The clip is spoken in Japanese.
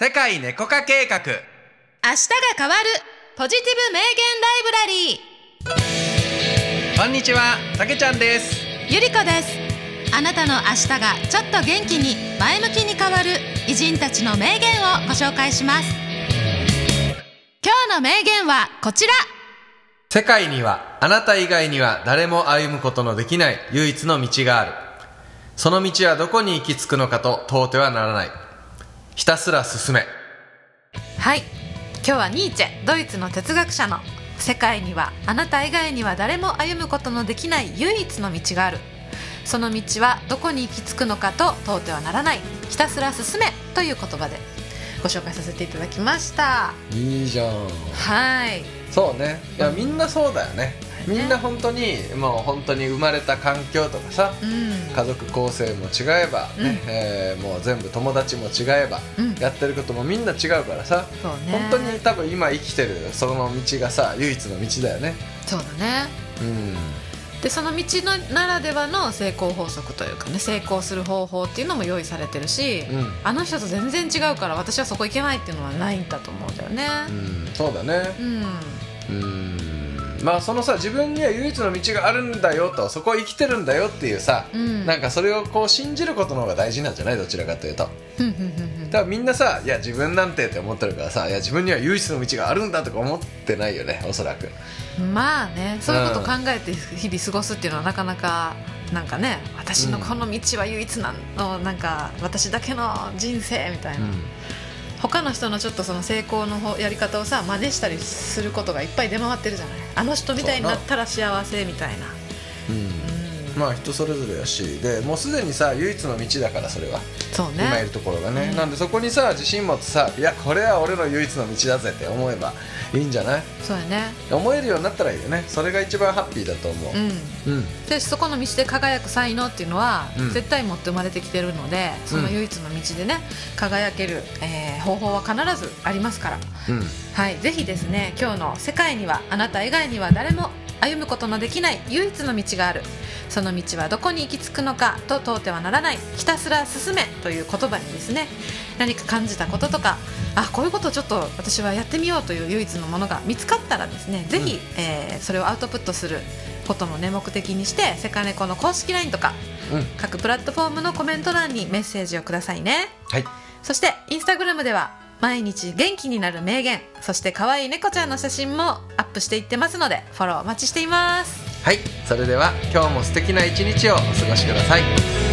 世界猫化計画。明日が変わるポジティブ名言ライブラリこんにちはたけちゃんです。ーゆりこです。あなたの明日がちょっと元気に前向きに変わる偉人たちの名言をご紹介します。今日の名言はこちら。世界にはあなた以外には誰も歩むことのできない唯一の道がある。その道はどこに行き着くのかと問うてはならないひたすら進め。はい。今日はニーチェドイツの哲学者の。世界にはあなた以外には誰も歩むことのできない唯一の道がある。その道はどこに行き着くのかと問うてはならない。ひたすら進めという言葉で。ご紹介させていただきました。いいじゃん。はい。そうね。いやみんなそうだよねみんな本当にもう本当に生まれた環境とかさうん。家族構成も違えば、ねえーもう全部友達も違えば、うん。やってることもみんな違うからさ本当に多分今生きてるその道がさ唯一の道だよね。そうだね。うん。でその道のならではの成功法則というかね成功する方法っていうのも用意されてるし、うん。あの人と全然違うから私はそこ行けないっていうのはないんだと思うんだよね。うん。そうだね。うん。うんまあそのさ自分には唯一の道があるんだよとそこを生きてるんだよっていうさ、うん。なんかそれをこう信じることの方が大事なんじゃないどちらかというと。ふん。ふんふんふん多分みんなさ「いや自分なんて」って思ってるからさ「いや自分には唯一の道があるんだ」とか思ってないよねおそらく。まあねそういうことを考えて日々過ごすっていうのはなかなかなんかね私のこの道は唯一なのなんか私だけの人生みたいな、他の人のちょっとその成功のやり方をさ真似したりすることがいっぱい出回ってるじゃない。あの人みたいになったら幸せみたいな。うん。まあ人それぞれやしでもうすでにさ唯一の道だからそれは、そうね。今いるところがね、うん。なんでそこにさ自信持ってさいやこれは俺の唯一の道だぜって思えばいいんじゃない？そうやね。思えるようになったらいいよね。それが一番ハッピーだと思う。うん。うん。でそこの道で輝く才能っていうのは、うん。絶対持って生まれてきてるのでその唯一の道でね輝ける、えー方法は必ずありますから。うん。はい。ぜひですね今日の世界にはあなた以外には誰も歩むことのできない唯一の道があるその道はどこに行き着くのかと問うてはならない。ひたすら進めという言葉にですね何か感じたこととかあこういうことをちょっと私はやってみようという唯一のものが見つかったらですねぜひ、えーそれをアウトプットすることもね目的にしてセカネコの公式 LINE とかうん。各プラットフォームのコメント欄にメッセージをくださいね。はい。そしてインスタグラムでは毎日元気になる名言そして可愛い猫ちゃんの写真もアップしていってますのでフォローお待ちしていますはいそれでは今日も素敵な一日をお過ごしください。